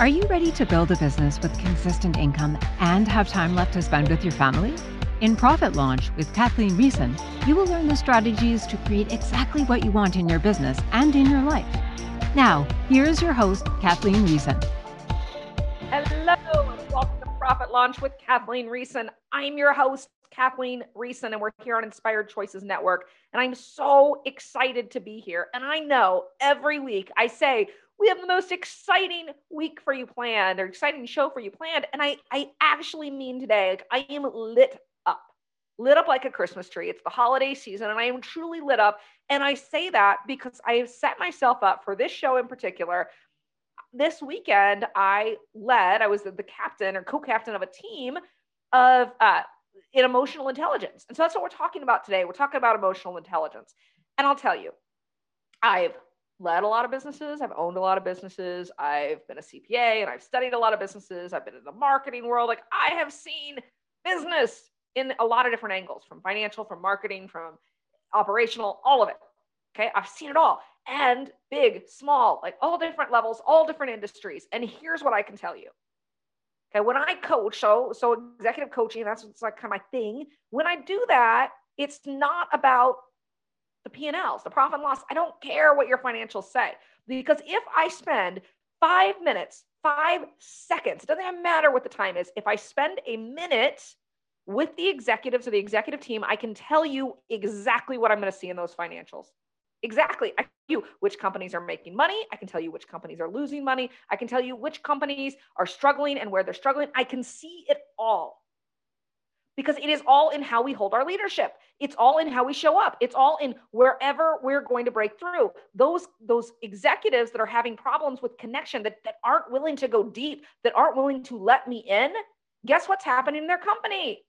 Are you ready to build a business with consistent income and have time left to spend with your family? In Profit Launch with Kathleen Riessen, you will learn the strategies to create exactly what you want in your business and in your life. Now, here is your host, Kathleen Riessen. Hello, and welcome to Profit Launch with Kathleen Riessen. I'm your host, Kathleen Riessen, and we're here on Inspired Choices Network. And I'm so excited to be here. And I know every week I say, we have the most exciting week for you planned or exciting show for you planned. And I, I actually mean today, like I am lit up, lit up like a Christmas tree. It's the holiday season and I am truly lit up. And I say that because I have set myself up for this show in particular. This weekend, I led, I was the, captain or co captain of a team of uh, in emotional intelligence. And so that's what we're talking about today. We're talking about emotional intelligence. And I'll tell you, I've led a lot of businesses. I've owned a lot of businesses. I've been a CPA and I've studied a lot of businesses. I've been in the marketing world. Like I have seen business in a lot of different angles from financial, from marketing, from operational, all of it. Okay. I've seen it all and big, small, like all different levels, all different industries. And here's what I can tell you. Okay. When I coach, so, so executive coaching, that's what's like kind of my thing. When I do that, it's not about the P&Ls, the profit and loss. I don't care what your financials say because if I spend five minutes, five seconds, it doesn't matter what the time is. If I spend a minute with the executives or the executive team, I can tell you exactly what I'm going to see in those financials. Exactly. I can tell you which companies are making money. I can tell you which companies are losing money. I can tell you which companies are struggling and where they're struggling. I can see it all because it is all in how we hold our leadership. It's all in how we show up. It's all in wherever we're going to break through. Those those executives that are having problems with connection that, that aren't willing to go deep that aren't willing to let me in guess what's happening in their company?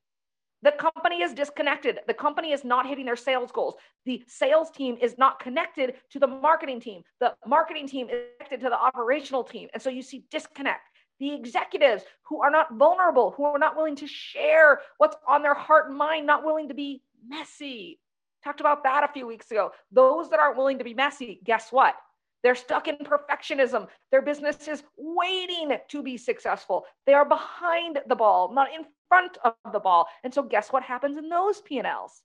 The company is disconnected. The company is not hitting their sales goals. The sales team is not connected to the marketing team. The marketing team is connected to the operational team. And so you see disconnect the executives who are not vulnerable, who are not willing to share what's on their heart and mind, not willing to be messy. Talked about that a few weeks ago. Those that aren't willing to be messy, guess what? They're stuck in perfectionism. Their business is waiting to be successful. They are behind the ball, not in front of the ball. And so guess what happens in those P&Ls?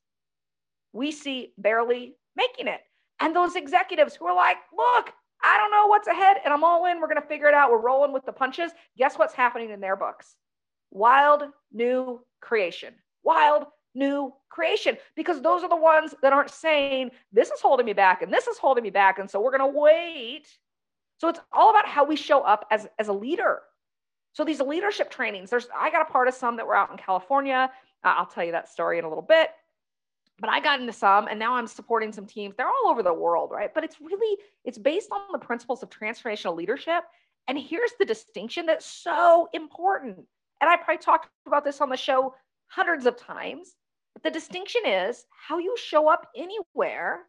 We see barely making it. And those executives who are like, look, I don't know what's ahead and I'm all in. We're going to figure it out. We're rolling with the punches. Guess what's happening in their books? Wild new creation. Wild new creation because those are the ones that aren't saying this is holding me back and this is holding me back and so we're going to wait so it's all about how we show up as as a leader so these leadership trainings there's i got a part of some that were out in california uh, i'll tell you that story in a little bit but I got into some and now I'm supporting some teams. They're all over the world, right? But it's really it's based on the principles of transformational leadership. And here's the distinction that's so important. And I probably talked about this on the show hundreds of times. But the distinction is how you show up anywhere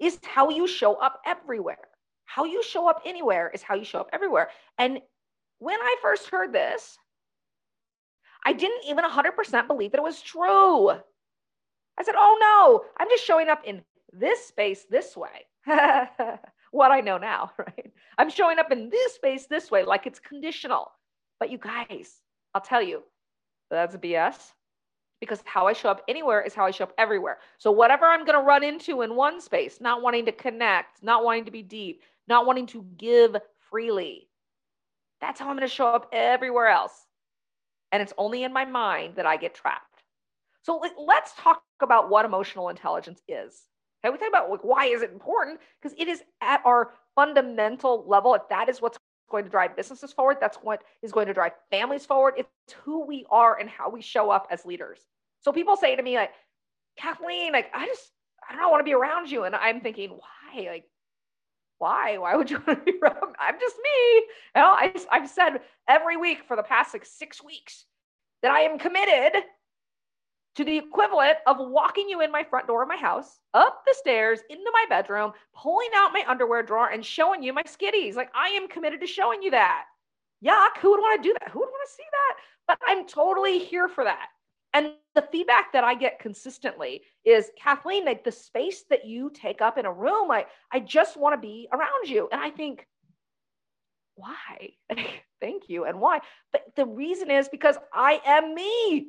is how you show up everywhere. How you show up anywhere is how you show up everywhere. And when I first heard this, I didn't even 100% believe that it was true. I said, oh no, I'm just showing up in this space this way. what I know now, right? I'm showing up in this space this way, like it's conditional. But you guys, I'll tell you, that's BS because how I show up anywhere is how I show up everywhere. So, whatever I'm going to run into in one space, not wanting to connect, not wanting to be deep, not wanting to give freely, that's how I'm going to show up everywhere else. And it's only in my mind that I get trapped. So let's talk about what emotional intelligence is. Okay, we talk about like why is it important? Because it is at our fundamental level. If that is what's going to drive businesses forward, that's what is going to drive families forward. It's who we are and how we show up as leaders. So people say to me like, Kathleen, like I just I don't want to be around you, and I'm thinking why like. Why? Why would you want to be around? I'm just me. You know, I, I've said every week for the past like six weeks that I am committed to the equivalent of walking you in my front door of my house, up the stairs, into my bedroom, pulling out my underwear drawer and showing you my skitties. Like I am committed to showing you that. Yuck, who would want to do that? Who would want to see that? But I'm totally here for that. And the feedback that I get consistently is Kathleen, like the space that you take up in a room, I, I just want to be around you. And I think, why? Thank you. And why? But the reason is because I am me.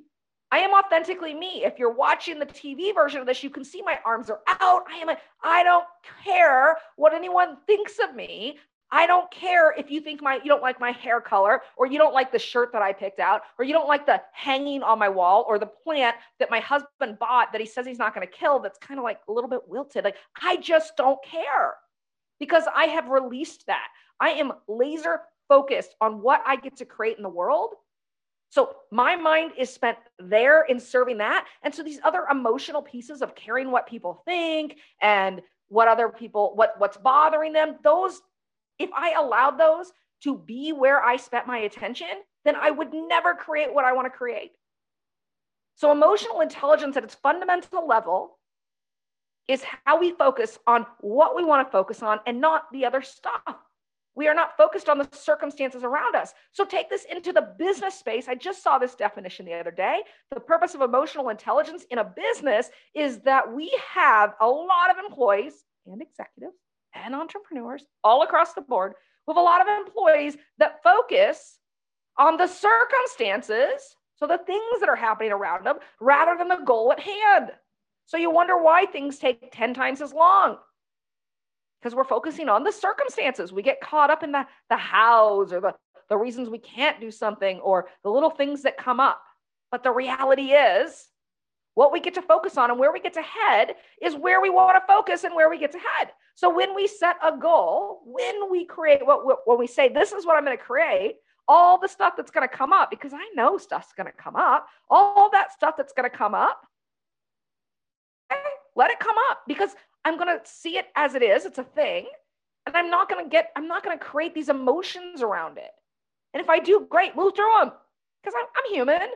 I am authentically me. If you're watching the TV version of this, you can see my arms are out. I am a, I don't care what anyone thinks of me. I don't care if you think my you don't like my hair color or you don't like the shirt that I picked out or you don't like the hanging on my wall or the plant that my husband bought that he says he's not going to kill that's kind of like a little bit wilted. Like I just don't care because I have released that. I am laser focused on what I get to create in the world. So my mind is spent there in serving that. And so these other emotional pieces of caring what people think and what other people what what's bothering them, those if I allowed those to be where I spent my attention, then I would never create what I want to create. So, emotional intelligence at its fundamental level is how we focus on what we want to focus on and not the other stuff. We are not focused on the circumstances around us. So, take this into the business space. I just saw this definition the other day. The purpose of emotional intelligence in a business is that we have a lot of employees and executives and entrepreneurs all across the board with a lot of employees that focus on the circumstances, so the things that are happening around them, rather than the goal at hand. So you wonder why things take 10 times as long. Because we're focusing on the circumstances. We get caught up in the, the hows or the, the reasons we can't do something or the little things that come up. But the reality is, what we get to focus on and where we get to head is where we want to focus and where we get to head. So when we set a goal, when we create what when we say this is what I'm going to create, all the stuff that's going to come up because I know stuff's going to come up, all that stuff that's going to come up, okay, let it come up because I'm going to see it as it is. It's a thing. And I'm not going to get, I'm not going to create these emotions around it. And if I do, great, move through them because I'm, I'm human. If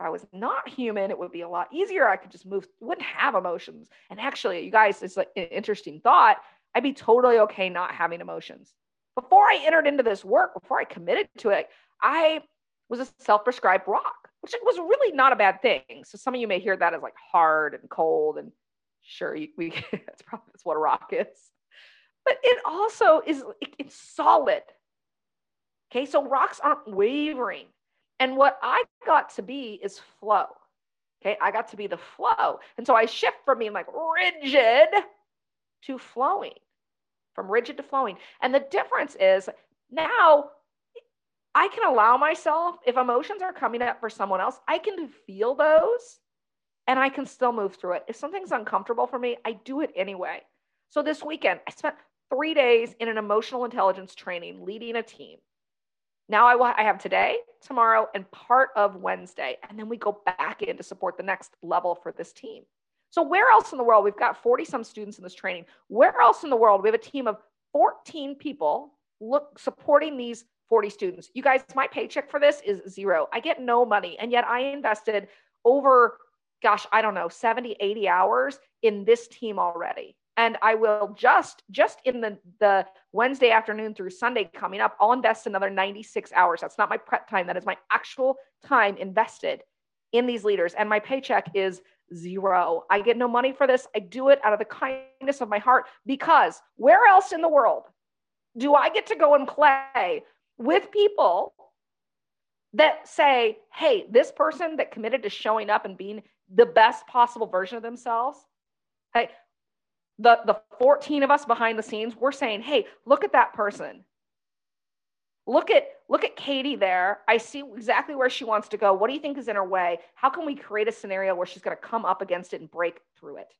I was not human, it would be a lot easier. I could just move, wouldn't have emotions. And actually, you guys, it's like an interesting thought. I'd be totally okay not having emotions. Before I entered into this work, before I committed to it, I was a self prescribed rock, which was really not a bad thing. So some of you may hear that as like hard and cold. And sure, you, we, that's probably that's what a rock is. But it also is, it, it's solid. Okay, so rocks aren't wavering. And what I got to be is flow. Okay, I got to be the flow. And so I shift from being like rigid to flowing, from rigid to flowing. And the difference is now I can allow myself, if emotions are coming up for someone else, I can feel those and I can still move through it. If something's uncomfortable for me, I do it anyway. So this weekend, I spent three days in an emotional intelligence training leading a team. Now I, I have today, tomorrow, and part of Wednesday. And then we go back in to support the next level for this team. So, where else in the world? We've got 40 some students in this training. Where else in the world? We have a team of 14 people look supporting these 40 students. You guys, my paycheck for this is zero. I get no money. And yet I invested over, gosh, I don't know, 70, 80 hours in this team already and I will just just in the the Wednesday afternoon through Sunday coming up, I'll invest another 96 hours. That's not my prep time. That is my actual time invested in these leaders. And my paycheck is zero. I get no money for this. I do it out of the kindness of my heart because where else in the world do I get to go and play with people that say, hey, this person that committed to showing up and being the best possible version of themselves, hey, the the 14 of us behind the scenes we're saying hey look at that person. Look at look at katie there. I see exactly where she wants to go. What do you think is in her way? How can we create a scenario where she's going to come up against it and break through it?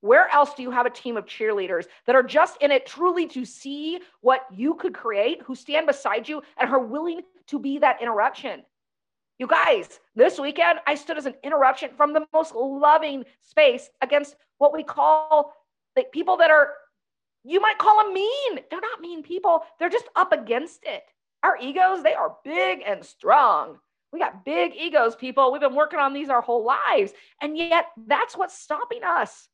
Where else do you have a team of cheerleaders that are just in it truly to see what you could create who stand beside you and are willing to be that interruption you guys, this weekend, I stood as an interruption from the most loving space against what we call like people that are you might call them mean. They're not mean people. They're just up against it. Our egos, they are big and strong. We got big egos, people. We've been working on these our whole lives. And yet, that's what's stopping us.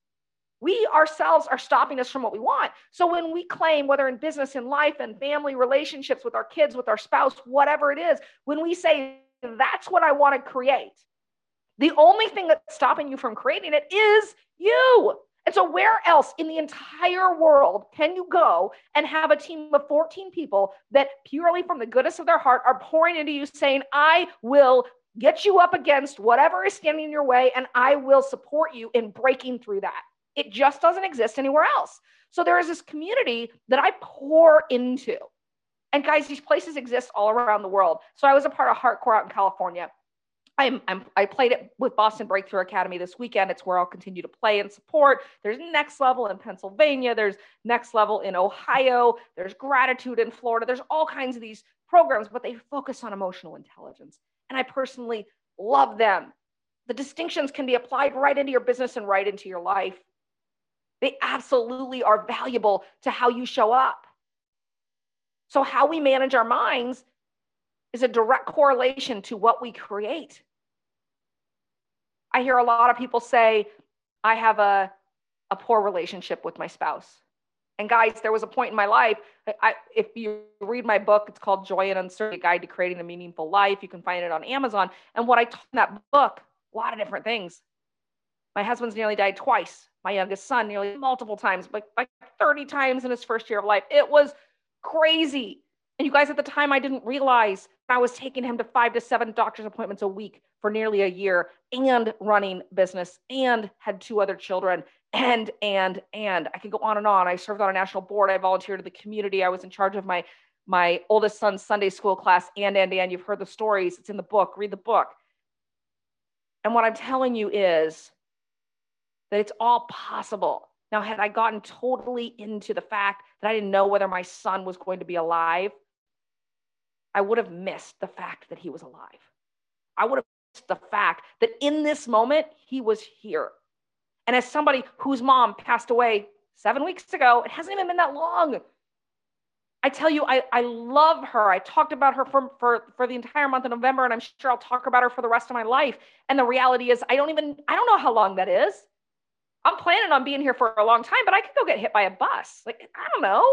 We ourselves are stopping us from what we want. So, when we claim, whether in business, in life, and family relationships with our kids, with our spouse, whatever it is, when we say, that's what I want to create, the only thing that's stopping you from creating it is you. And so, where else in the entire world can you go and have a team of 14 people that purely from the goodness of their heart are pouring into you saying, I will get you up against whatever is standing in your way and I will support you in breaking through that? It just doesn't exist anywhere else. So, there is this community that I pour into. And guys, these places exist all around the world. So, I was a part of Hardcore out in California. I'm, I'm, i played it with Boston Breakthrough Academy this weekend. It's where I'll continue to play and support. There's Next Level in Pennsylvania. There's Next Level in Ohio. There's Gratitude in Florida. There's all kinds of these programs, but they focus on emotional intelligence. And I personally love them. The distinctions can be applied right into your business and right into your life. They absolutely are valuable to how you show up. So, how we manage our minds is a direct correlation to what we create. I hear a lot of people say, I have a, a poor relationship with my spouse. And guys, there was a point in my life. I, if you read my book, it's called Joy in Uncertainty Guide to Creating a Meaningful Life. You can find it on Amazon. And what I taught in that book, a lot of different things. My husband's nearly died twice. My youngest son nearly multiple times, like, like 30 times in his first year of life. It was crazy. And you guys, at the time, I didn't realize I was taking him to five to seven doctor's appointments a week for nearly a year and running business and had two other children and and and I could go on and on. I served on a national board. I volunteered in the community. I was in charge of my my oldest son's Sunday school class and and and you've heard the stories. It's in the book. Read the book. And what I'm telling you is that it's all possible. Now, had I gotten totally into the fact that I didn't know whether my son was going to be alive, I would have missed the fact that he was alive. I would have missed the fact that in this moment, he was here. And as somebody whose mom passed away seven weeks ago, it hasn't even been that long. I tell you, I, I love her. I talked about her for, for, for the entire month of November, and I'm sure I'll talk about her for the rest of my life. And the reality is, I don't even, I don't know how long that is. I'm planning on being here for a long time, but I could go get hit by a bus. Like, I don't know.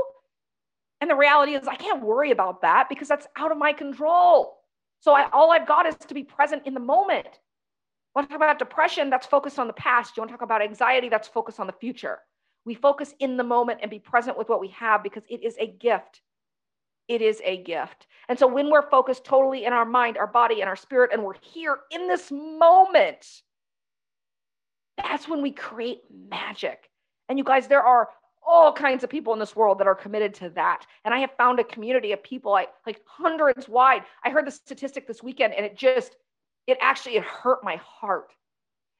And the reality is, I can't worry about that because that's out of my control. So I, all I've got is to be present in the moment. Want to talk about depression? That's focused on the past. You want to talk about anxiety? That's focused on the future. We focus in the moment and be present with what we have because it is a gift. It is a gift. And so when we're focused totally in our mind, our body, and our spirit, and we're here in this moment, that's when we create magic. And you guys, there are all kinds of people in this world that are committed to that. And I have found a community of people like like hundreds wide. I heard the statistic this weekend and it just it actually it hurt my heart.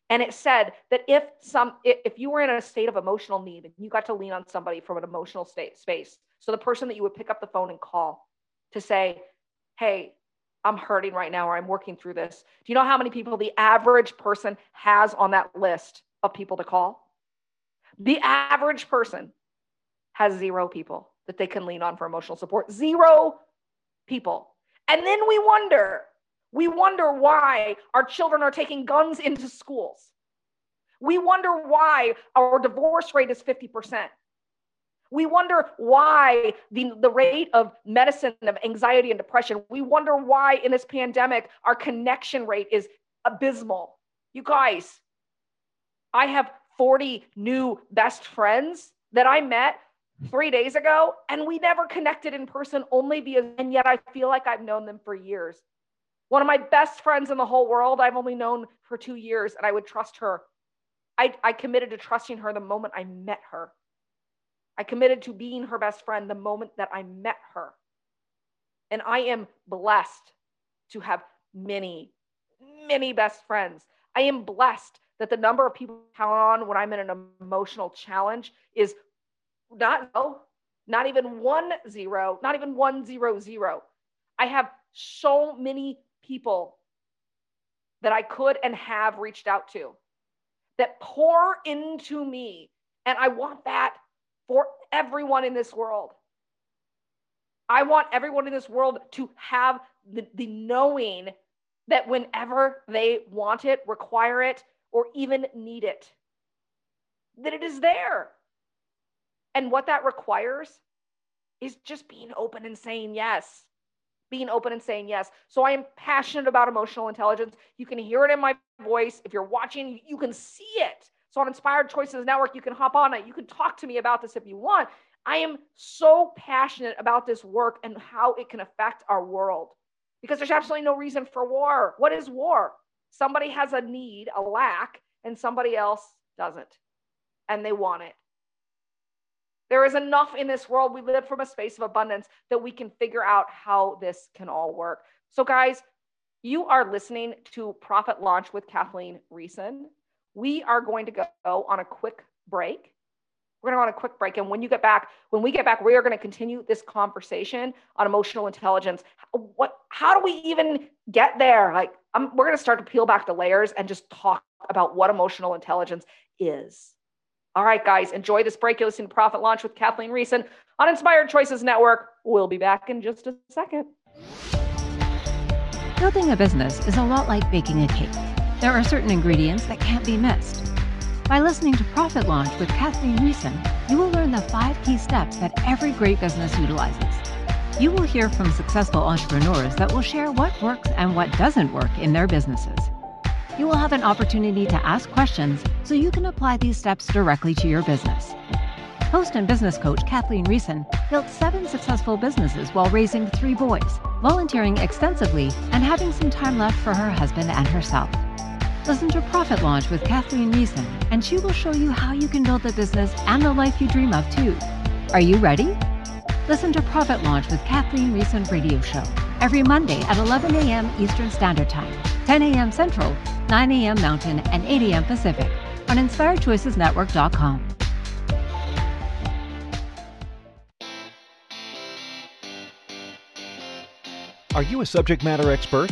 And it said that if some if you were in a state of emotional need and you got to lean on somebody from an emotional state space, so the person that you would pick up the phone and call to say, "Hey, I'm hurting right now or I'm working through this." Do you know how many people the average person has on that list of people to call? The average person has zero people that they can lean on for emotional support. Zero people. And then we wonder, we wonder why our children are taking guns into schools. We wonder why our divorce rate is 50%. We wonder why the, the rate of medicine of anxiety and depression, we wonder why in this pandemic our connection rate is abysmal. You guys, I have 40 new best friends that I met three days ago and we never connected in person only because and yet i feel like i've known them for years. One of my best friends in the whole world i've only known for two years and i would trust her. I, I committed to trusting her the moment i met her i committed to being her best friend the moment that i met her and i am blessed to have many many best friends i am blessed that the number of people I count on when i'm in an emotional challenge is not no, not even one zero, not even one zero zero. I have so many people that I could and have reached out to that pour into me. And I want that for everyone in this world. I want everyone in this world to have the, the knowing that whenever they want it, require it, or even need it, that it is there. And what that requires is just being open and saying yes. Being open and saying yes. So I am passionate about emotional intelligence. You can hear it in my voice. If you're watching, you can see it. So on Inspired Choices Network, you can hop on it. You can talk to me about this if you want. I am so passionate about this work and how it can affect our world because there's absolutely no reason for war. What is war? Somebody has a need, a lack, and somebody else doesn't, and they want it. There is enough in this world. We live from a space of abundance that we can figure out how this can all work. So, guys, you are listening to Profit Launch with Kathleen Riessen. We are going to go on a quick break. We're going to go on a quick break. And when you get back, when we get back, we are going to continue this conversation on emotional intelligence. What, how do we even get there? Like, I'm, we're going to start to peel back the layers and just talk about what emotional intelligence is. All right, guys, enjoy this break. You're listening to Profit Launch with Kathleen Riessen on Inspired Choices Network. We'll be back in just a second. Building a business is a lot like baking a cake. There are certain ingredients that can't be missed. By listening to Profit Launch with Kathleen Riessen, you will learn the five key steps that every great business utilizes. You will hear from successful entrepreneurs that will share what works and what doesn't work in their businesses you will have an opportunity to ask questions so you can apply these steps directly to your business. Host and business coach Kathleen Riessen built seven successful businesses while raising three boys, volunteering extensively, and having some time left for her husband and herself. Listen to Profit Launch with Kathleen Riessen, and she will show you how you can build the business and the life you dream of too. Are you ready? Listen to Profit Launch with Kathleen Riessen radio show every Monday at 11 a.m. Eastern Standard Time, 10 a.m. Central, 9 a.m. Mountain, and 8 a.m. Pacific on InspiredChoicesNetwork.com. Are you a subject matter expert?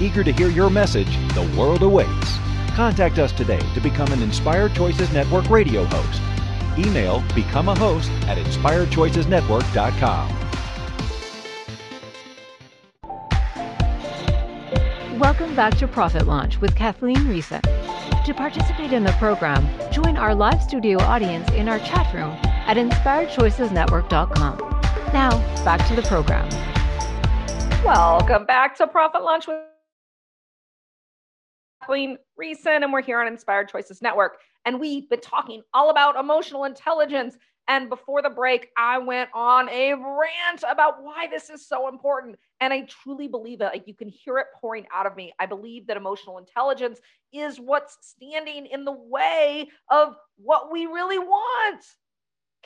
Eager to hear your message, the world awaits. Contact us today to become an Inspired Choices Network radio host. Email become a host at inspiredchoicesnetwork.com. Welcome back to Profit Launch with Kathleen Riessen. To participate in the program, join our live studio audience in our chat room at inspiredchoicesnetwork.com. Now, back to the program. Welcome back to Profit Launch with Kathleen Riessen, and we're here on Inspired Choices Network. And we've been talking all about emotional intelligence and before the break, I went on a rant about why this is so important. And I truly believe it. Like you can hear it pouring out of me. I believe that emotional intelligence is what's standing in the way of what we really want.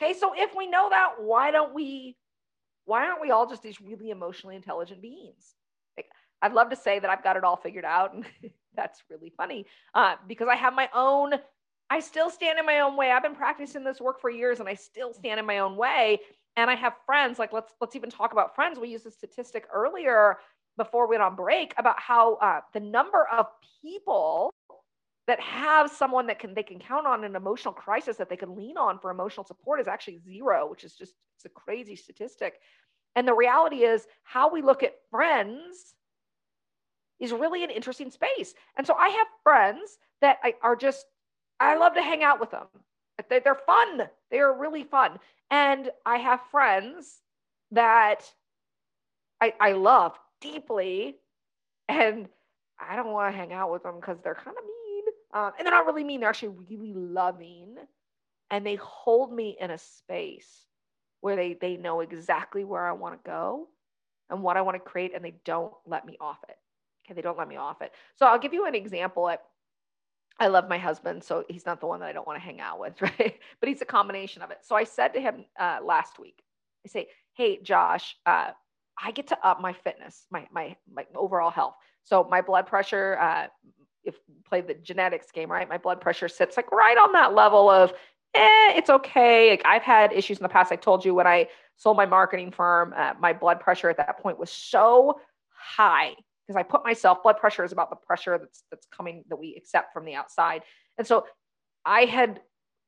Okay. So if we know that, why don't we, why aren't we all just these really emotionally intelligent beings? Like, I'd love to say that I've got it all figured out. And that's really funny uh, because I have my own I still stand in my own way. I've been practicing this work for years and I still stand in my own way. And I have friends, like let's let's even talk about friends. We used a statistic earlier before we went on break about how uh, the number of people that have someone that can they can count on an emotional crisis that they can lean on for emotional support is actually zero, which is just it's a crazy statistic. And the reality is how we look at friends is really an interesting space. And so I have friends that I, are just I love to hang out with them. They're fun. They are really fun. And I have friends that I, I love deeply. And I don't want to hang out with them because they're kind of mean. Um, and they're not really mean, they're actually really loving. And they hold me in a space where they, they know exactly where I want to go and what I want to create, and they don't let me off it. Okay, they don't let me off it. So I'll give you an example. At, I love my husband, so he's not the one that I don't want to hang out with, right? But he's a combination of it. So I said to him uh, last week, I say, "Hey, Josh, uh, I get to up my fitness, my my my overall health. So my blood pressure, uh, if play the genetics game, right? My blood pressure sits like right on that level of, eh, it's okay. Like I've had issues in the past. I told you when I sold my marketing firm, uh, my blood pressure at that point was so high because I put myself, blood pressure is about the pressure that's that's coming that we accept from the outside. And so I had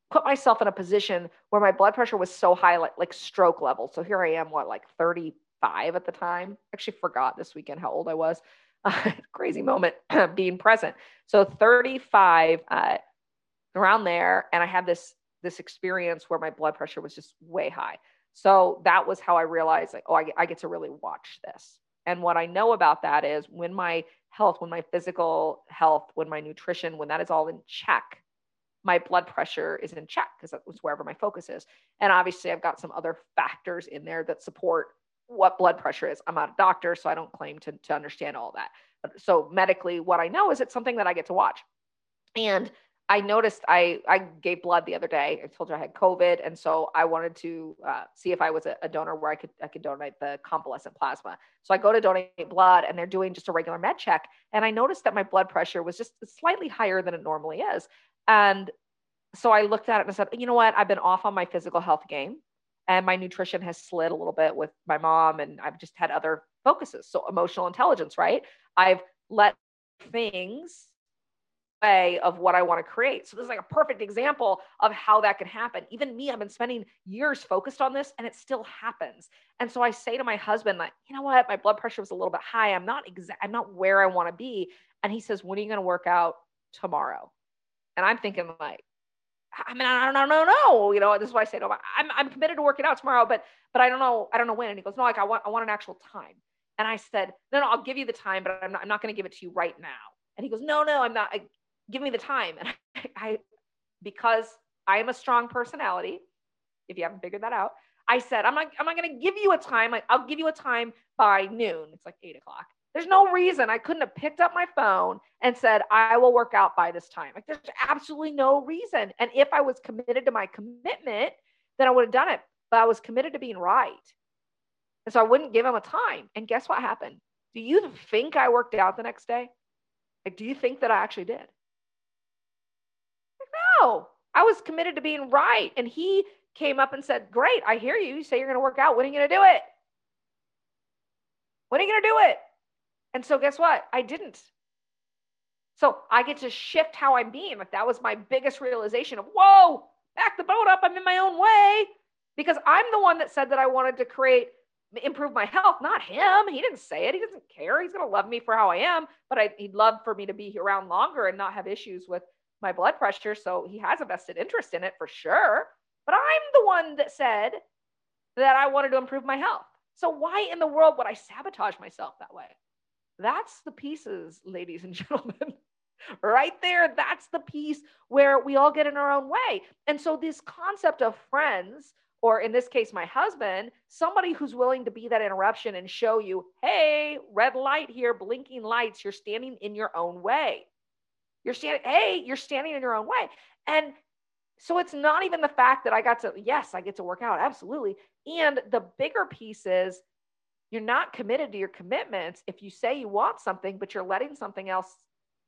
put myself in a position where my blood pressure was so high, like, like stroke level. So here I am, what, like 35 at the time? Actually, forgot this weekend how old I was. Crazy moment being present. So 35, uh, around there, and I had this this experience where my blood pressure was just way high. So that was how I realized, like, oh, I, I get to really watch this. And what I know about that is when my health, when my physical health, when my nutrition, when that is all in check, my blood pressure is in check because that was wherever my focus is. And obviously, I've got some other factors in there that support what blood pressure is. I'm not a doctor, so I don't claim to, to understand all that. So, medically, what I know is it's something that I get to watch. And I noticed I I gave blood the other day. I told you I had COVID, and so I wanted to uh, see if I was a, a, donor where I could I could donate the convalescent plasma. So I go to donate blood, and they're doing just a regular med check, and I noticed that my blood pressure was just slightly higher than it normally is. And so I looked at it and I said, you know what? I've been off on my physical health game, and my nutrition has slid a little bit with my mom, and I've just had other focuses. So emotional intelligence, right? I've let things way of what I want to create. So this is like a perfect example of how that can happen. Even me, I've been spending years focused on this and it still happens. And so I say to my husband like, you know what, my blood pressure was a little bit high. I'm not exact, I'm not where I want to be. And he says, when are you going to work out tomorrow? And I'm thinking like, I mean, I don't, know. You know, this is why I say him, I'm, I'm committed to working out tomorrow, but, but I don't know. I don't know when. And he goes, no, like I want, I want an actual time. And I said, no, no, I'll give you the time, but I'm not, I'm not going to give it to you right now. And he goes, no, no, I'm not. Give me the time. And I, I because I am a strong personality, if you haven't figured that out, I said, I'm not, I'm not going to give you a time. I, I'll give you a time by noon. It's like eight o'clock. There's no reason I couldn't have picked up my phone and said, I will work out by this time. Like there's absolutely no reason. And if I was committed to my commitment, then I would have done it. But I was committed to being right. And so I wouldn't give him a time. And guess what happened? Do you think I worked out the next day? Like, do you think that I actually did? I was committed to being right. And he came up and said, Great, I hear you. You say you're going to work out. When are you going to do it? When are you going to do it? And so, guess what? I didn't. So I get to shift how I'm being. Like that was my biggest realization of, whoa, back the boat up. I'm in my own way because I'm the one that said that I wanted to create, improve my health, not him. He didn't say it. He doesn't care. He's going to love me for how I am, but I, he'd love for me to be around longer and not have issues with my blood pressure. So he has a vested interest in it for sure. But I'm the one that said that I wanted to improve my health. So why in the world would I sabotage myself that way? That's the pieces, ladies and gentlemen. right there, that's the piece where we all get in our own way. And so, this concept of friends, or in this case, my husband, somebody who's willing to be that interruption and show you, hey, red light here, blinking lights, you're standing in your own way. You're standing, hey, you're standing in your own way. And so it's not even the fact that I got to, yes, I get to work out, absolutely. And the bigger piece is you're not committed to your commitments if you say you want something, but you're letting something else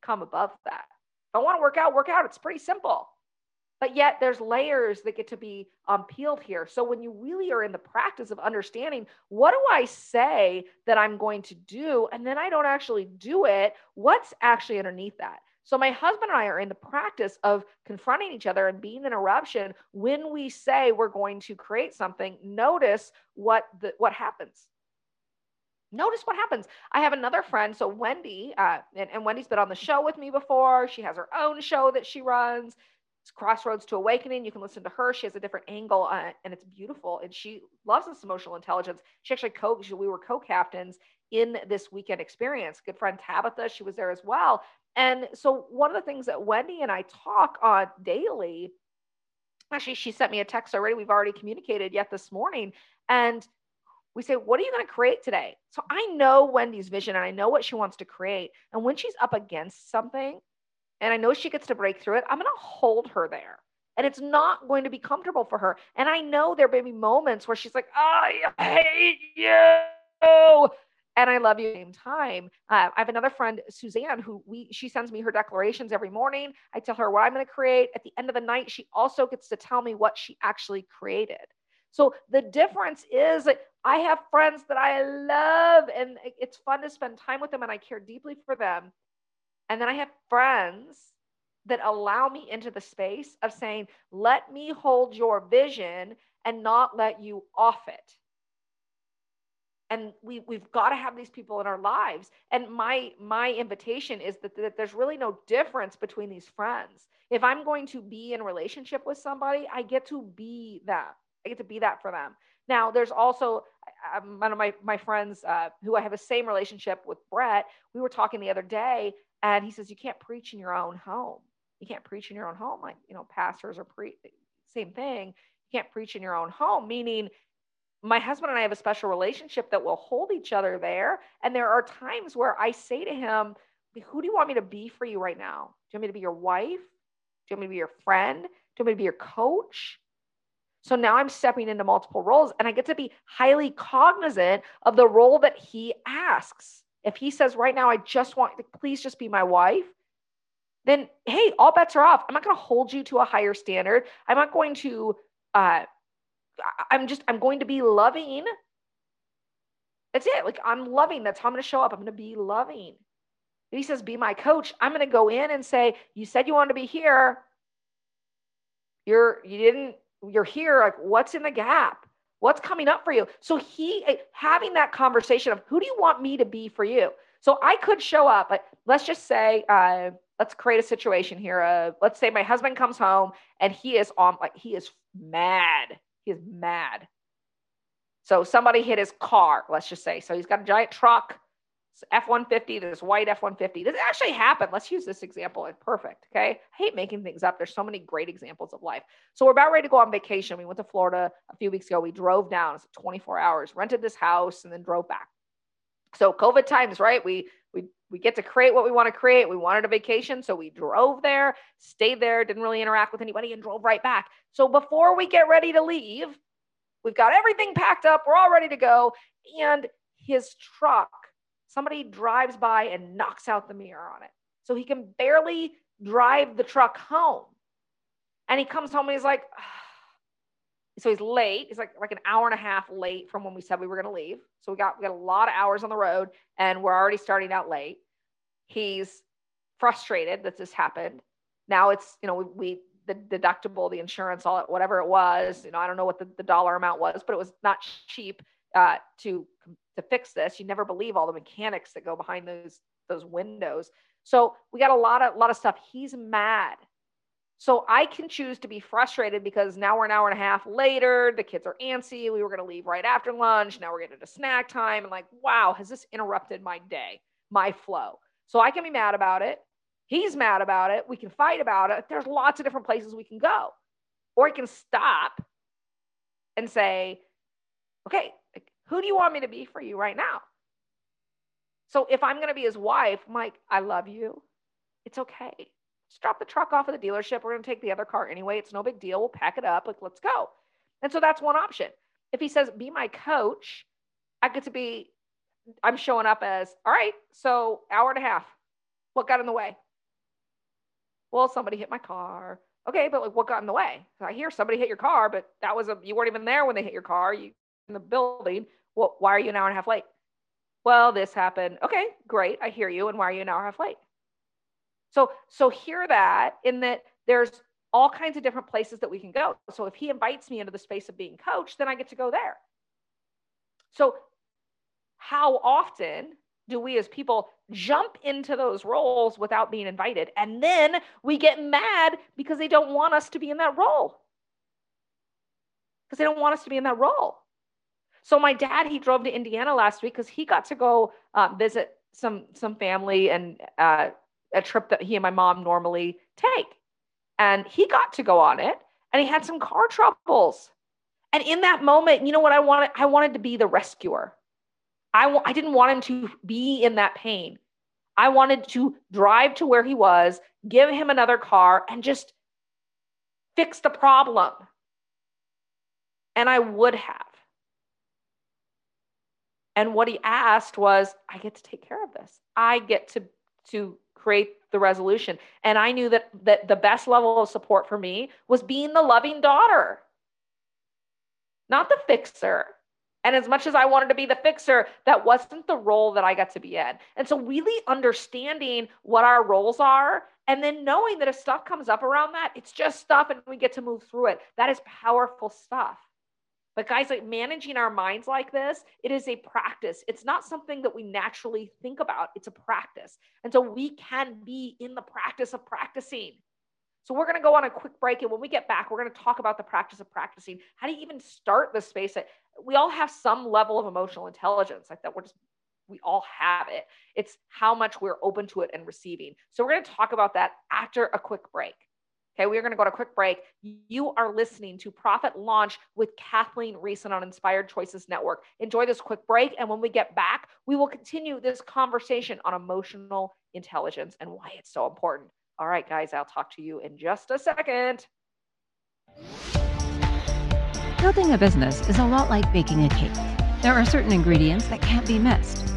come above that. If I want to work out, work out. It's pretty simple. But yet there's layers that get to be um, peeled here. So when you really are in the practice of understanding what do I say that I'm going to do, and then I don't actually do it, what's actually underneath that? So my husband and I are in the practice of confronting each other and being an eruption when we say we're going to create something. Notice what the, what happens. Notice what happens. I have another friend, so Wendy, uh, and, and Wendy's been on the show with me before. She has her own show that she runs. It's Crossroads to Awakening. You can listen to her. She has a different angle, uh, and it's beautiful. And she loves this emotional intelligence. She actually co we were co-captains in this weekend experience. Good friend Tabitha, she was there as well. And so one of the things that Wendy and I talk on daily, actually, she sent me a text already. We've already communicated yet this morning. And we say, What are you going to create today? So I know Wendy's vision and I know what she wants to create. And when she's up against something and I know she gets to break through it, I'm going to hold her there. And it's not going to be comfortable for her. And I know there may be moments where she's like, I hate you and I love you at the same time. Uh, I have another friend, Suzanne, who we she sends me her declarations every morning. I tell her what I'm going to create. At the end of the night, she also gets to tell me what she actually created. So the difference is I have friends that I love and it's fun to spend time with them and I care deeply for them. And then I have friends that allow me into the space of saying, let me hold your vision and not let you off it. And we, we've got to have these people in our lives. And my my invitation is that, that there's really no difference between these friends. If I'm going to be in relationship with somebody, I get to be that. I get to be that for them. Now, there's also um, one of my, my friends uh, who I have a same relationship with, Brett. We were talking the other day, and he says, You can't preach in your own home. You can't preach in your own home. Like, you know, pastors are pre same thing. You can't preach in your own home, meaning my husband and I have a special relationship that will hold each other there. And there are times where I say to him, Who do you want me to be for you right now? Do you want me to be your wife? Do you want me to be your friend? Do you want me to be your coach? So now I'm stepping into multiple roles and I get to be highly cognizant of the role that he asks. If he says, right now, I just want, to please just be my wife, then hey, all bets are off. I'm not going to hold you to a higher standard. I'm not going to, uh, I'm just, I'm going to be loving. That's it. Like I'm loving. That's how I'm going to show up. I'm going to be loving. If he says, be my coach, I'm going to go in and say, you said you wanted to be here. You're, you didn't, you're here like what's in the gap what's coming up for you so he eh, having that conversation of who do you want me to be for you so i could show up but let's just say uh, let's create a situation here uh, let's say my husband comes home and he is on like he is mad he is mad so somebody hit his car let's just say so he's got a giant truck F 150, this white F 150. This actually happened. Let's use this example. It's perfect. Okay. I hate making things up. There's so many great examples of life. So we're about ready to go on vacation. We went to Florida a few weeks ago. We drove down, it's 24 hours, rented this house, and then drove back. So COVID times, right? We we we get to create what we want to create. We wanted a vacation, so we drove there, stayed there, didn't really interact with anybody, and drove right back. So before we get ready to leave, we've got everything packed up. We're all ready to go, and his truck somebody drives by and knocks out the mirror on it. So he can barely drive the truck home. And he comes home and he's like, so he's late. He's like like an hour and a half late from when we said we were going to leave. So we got we got a lot of hours on the road and we're already starting out late. He's frustrated that this happened. Now it's, you know, we, we the deductible, the insurance, all whatever it was, you know, I don't know what the, the dollar amount was, but it was not cheap uh, to to fix this. You never believe all the mechanics that go behind those those windows. So we got a lot of a lot of stuff. He's mad. So I can choose to be frustrated because now we're an hour and a half later. The kids are antsy. We were going to leave right after lunch. Now we're getting to snack time. And like, wow, has this interrupted my day, my flow? So I can be mad about it. He's mad about it. We can fight about it. There's lots of different places we can go. Or he can stop and say, okay, who do you want me to be for you right now? So if I'm going to be his wife, Mike, I love you. It's okay. Just drop the truck off at the dealership. We're going to take the other car anyway. It's no big deal. We'll pack it up. Like, let's go. And so that's one option. If he says, be my coach, I get to be, I'm showing up as, all right, so hour and a half. What got in the way? Well, somebody hit my car. Okay, but like what got in the way? I hear somebody hit your car, but that was a you weren't even there when they hit your car. You in the building. Well, why are you an hour and a half late? Well, this happened. Okay, great. I hear you. And why are you an hour and a half late? So, so hear that in that there's all kinds of different places that we can go. So if he invites me into the space of being coached, then I get to go there. So how often do we as people jump into those roles without being invited? And then we get mad because they don't want us to be in that role. Because they don't want us to be in that role. So my dad, he drove to Indiana last week because he got to go uh, visit some some family and uh, a trip that he and my mom normally take, and he got to go on it, and he had some car troubles. And in that moment, you know what I wanted? I wanted to be the rescuer. I w- I didn't want him to be in that pain. I wanted to drive to where he was, give him another car, and just fix the problem. And I would have. And what he asked was, I get to take care of this. I get to to create the resolution. And I knew that that the best level of support for me was being the loving daughter, not the fixer. And as much as I wanted to be the fixer, that wasn't the role that I got to be in. And so, really understanding what our roles are And then knowing that if stuff comes up around that, it's just stuff and we get to move through it. That is powerful stuff. But guys, like managing our minds like this, it is a practice. It's not something that we naturally think about. It's a practice. And so we can be in the practice of practicing. So we're going to go on a quick break. And when we get back, we're going to talk about the practice of practicing. How do you even start the space? That we all have some level of emotional intelligence like that. We're just, we all have it. It's how much we're open to it and receiving. So we're going to talk about that after a quick break. Okay, we are going to go to a quick break. You are listening to Profit Launch with Kathleen Riessen on Inspired Choices Network. Enjoy this quick break. And when we get back, we will continue this conversation on emotional intelligence and why it's so important. All right, guys, I'll talk to you in just a second. Building a business is a lot like baking a cake. There are certain ingredients that can't be missed.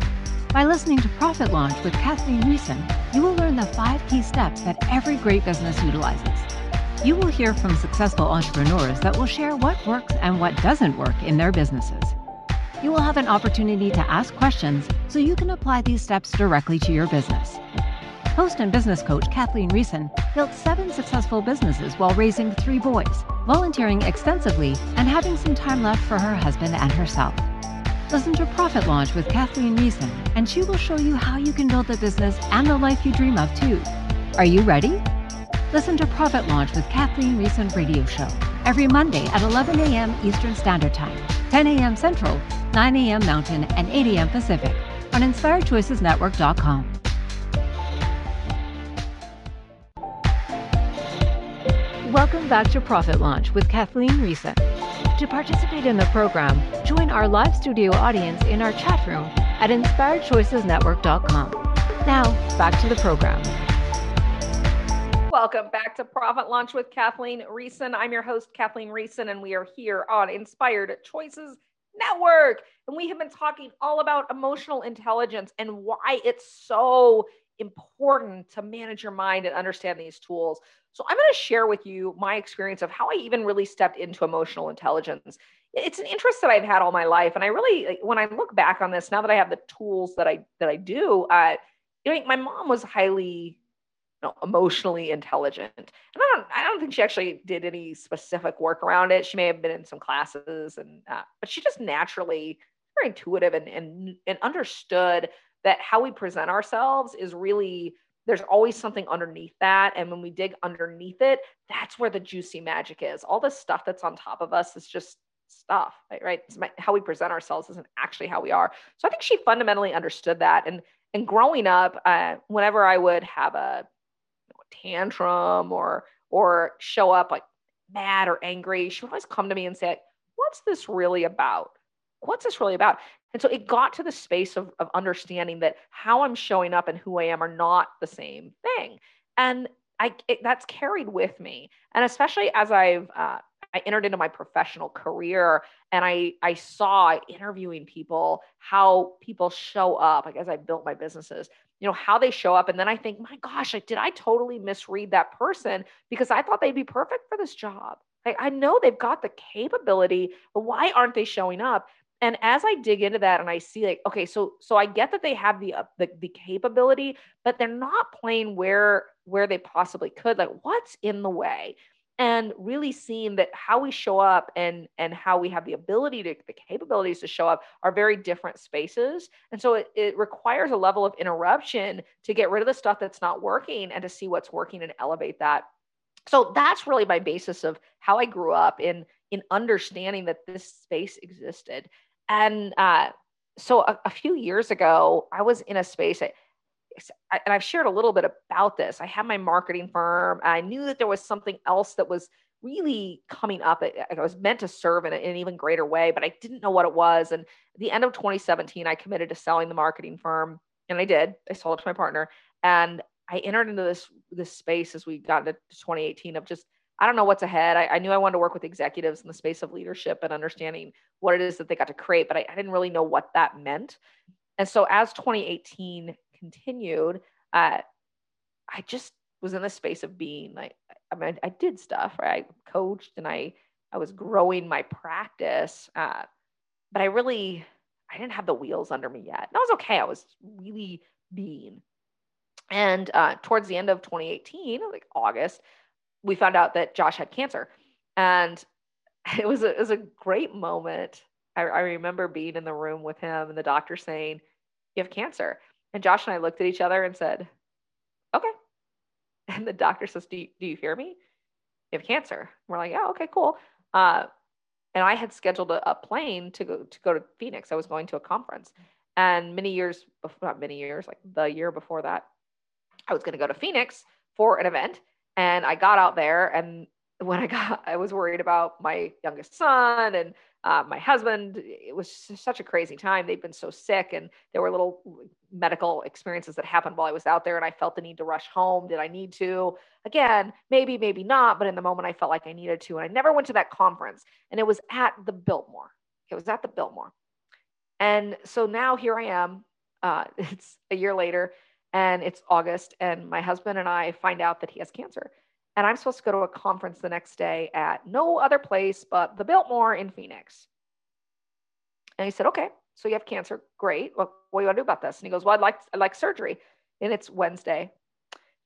By listening to Profit Launch with Kathleen Riessen, you will learn the five key steps that every great business utilizes. You will hear from successful entrepreneurs that will share what works and what doesn't work in their businesses. You will have an opportunity to ask questions so you can apply these steps directly to your business. Host and business coach Kathleen Riessen built seven successful businesses while raising three boys, volunteering extensively, and having some time left for her husband and herself. Listen to Profit Launch with Kathleen Riessen, and she will show you how you can build the business and the life you dream of, too. Are you ready? Listen to Profit Launch with Kathleen Riessen radio show every Monday at 11 a.m. Eastern Standard Time, 10 a.m. Central, 9 a.m. Mountain, and 8 a.m. Pacific on InspiredChoicesNetwork.com. Welcome back to Profit Launch with Kathleen Riessen. To participate in the program, join our live studio audience in our chat room at inspiredchoicesnetwork.com. Now, back to the program. Welcome back to Profit Launch with Kathleen Riessen. I'm your host, Kathleen Riessen, and we are here on Inspired Choices Network. And we have been talking all about emotional intelligence and why it's so important to manage your mind and understand these tools. So, I'm going to share with you my experience of how I even really stepped into emotional intelligence. It's an interest that I've had all my life, and I really, when I look back on this, now that I have the tools that I that I do, uh, you know, my mom was highly know, emotionally intelligent, and I don't, I don't think she actually did any specific work around it. She may have been in some classes, and uh, but she just naturally very intuitive and and and understood that how we present ourselves is really there's always something underneath that. And when we dig underneath it, that's where the juicy magic is. All the stuff that's on top of us is just stuff, right? right? My, how we present ourselves isn't actually how we are. So I think she fundamentally understood that. And and growing up, uh, whenever I would have a, a tantrum or or show up like mad or angry, she would always come to me and say, "What's this really about? What's this really about?" And so it got to the space of, of understanding that how I'm showing up and who I am are not the same thing. And I it, that's carried with me. And especially as I've uh, I entered into my professional career and I I saw interviewing people how people show up like as I built my businesses you know how they show up and then I think my gosh did I totally misread that person? Because I thought they'd be perfect for this job. Like I know they've got the capability but why aren't they showing up? And as i dig into that and i see like okay so so i get that they have the uh, the, the capability but they're not playing where where they possibly could. Like what's in the way and really seeing that how we show up and and how we have the ability to the capabilities to show up are very different spaces. And so it, it requires a level of interruption to get rid of the stuff that's not working and to see what's working and elevate that. So that's really my basis of how i grew up in in understanding that this space existed. And uh, so a, a, few years ago, I was in a space, and I've shared a little bit about this. I had my marketing firm. I knew that there was something else that was really coming up. I, was meant to serve in, an even greater way, but I didn't know what it was. And at the end of 2017, I committed to selling the marketing firm, and I did. I sold it to my partner, and I entered into this this space as we got into 2018 of just I don't know what's ahead. I, I, knew I wanted to work with executives in the space of leadership and understanding what it is that they got to create, but I, I didn't really know what that meant. And so as 2018 continued, uh, I just was in the space of being like, I mean, I, I did stuff, right? I coached and I, I was growing my practice, uh, but I really, I didn't have the wheels under me yet. That was okay. I was really being. And uh, towards the end of 2018, like August, we found out that Josh had cancer. And it was a, it was a great moment. I, I remember being in the room with him and the doctor saying, You have cancer. And Josh and I looked at each other and said, Okay. And the doctor says, Do you, do you hear me? You have cancer. And we're like, Yeah, okay, cool. Uh, and I had scheduled a, a, plane to go to go to Phoenix. I was going to a conference. And many years before, not many years, like the year before that, I was going to go to Phoenix for an event. And I got out there, and when I got, I was worried about my youngest son and uh, my husband. It was such a crazy time. They'd been so sick, and there were little medical experiences that happened while I was out there, and I felt the need to rush home. Did I need to? Again, maybe, maybe not. But in the moment, I felt like I needed to, and I never went to that conference. And it was at the Biltmore. It was at the Biltmore. And so now here I am. Uh, it's a year later, and it's August, and my husband and I find out that he has cancer. And I'm supposed to go to a conference the next day at no other place but the Biltmore in Phoenix. And he said, Okay, so you have cancer. Great. Well, what do you want to do about this? And he goes, Well, I'd like, I'd like surgery. And it's Wednesday.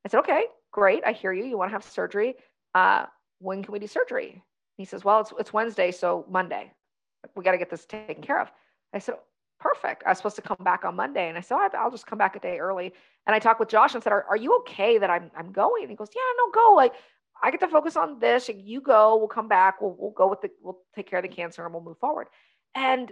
I said, Okay, great. I hear you. You want to have surgery. Uh, when can we do surgery? He says, Well, it's, it's Wednesday, so Monday. We got to get this taken care of. I said, perfect. I was supposed to come back on Monday. And I said, oh, I'll just come back a day early. And I talked with Josh and said, are, are you okay that I'm, I'm going? And he goes, yeah, no, go. Like, I get to focus on this. And you go, we'll come back. We'll, we'll go with the, we'll take care of the cancer and we'll move forward. And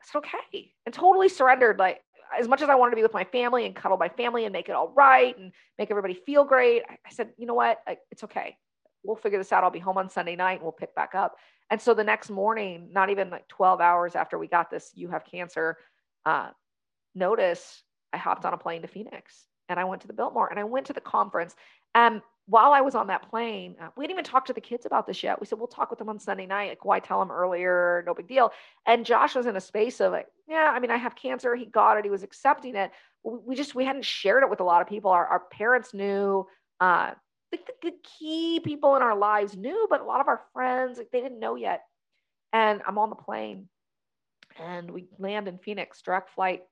it's okay. And totally surrendered. Like, as much as I wanted to be with my family and cuddle my family and make it all right and make everybody feel great, I, I said, you know what? I, it's okay. We'll figure this out. I'll be home on Sunday night and we'll pick back up. And so the next morning, not even like 12 hours after we got this, you have cancer uh, notice, I hopped on a plane to Phoenix and I went to the Biltmore and I went to the conference. And while I was on that plane, uh, we didn't even talk to the kids about this yet. We said, we'll talk with them on Sunday night. Like, why tell them earlier? No big deal. And Josh was in a space of like, yeah, I mean, I have cancer. He got it. He was accepting it. We just, we hadn't shared it with a lot of people. Our, our parents knew, uh, the, the key people in our lives knew, but a lot of our friends, like they didn't know yet. And I'm on the plane and we land in Phoenix, direct flight.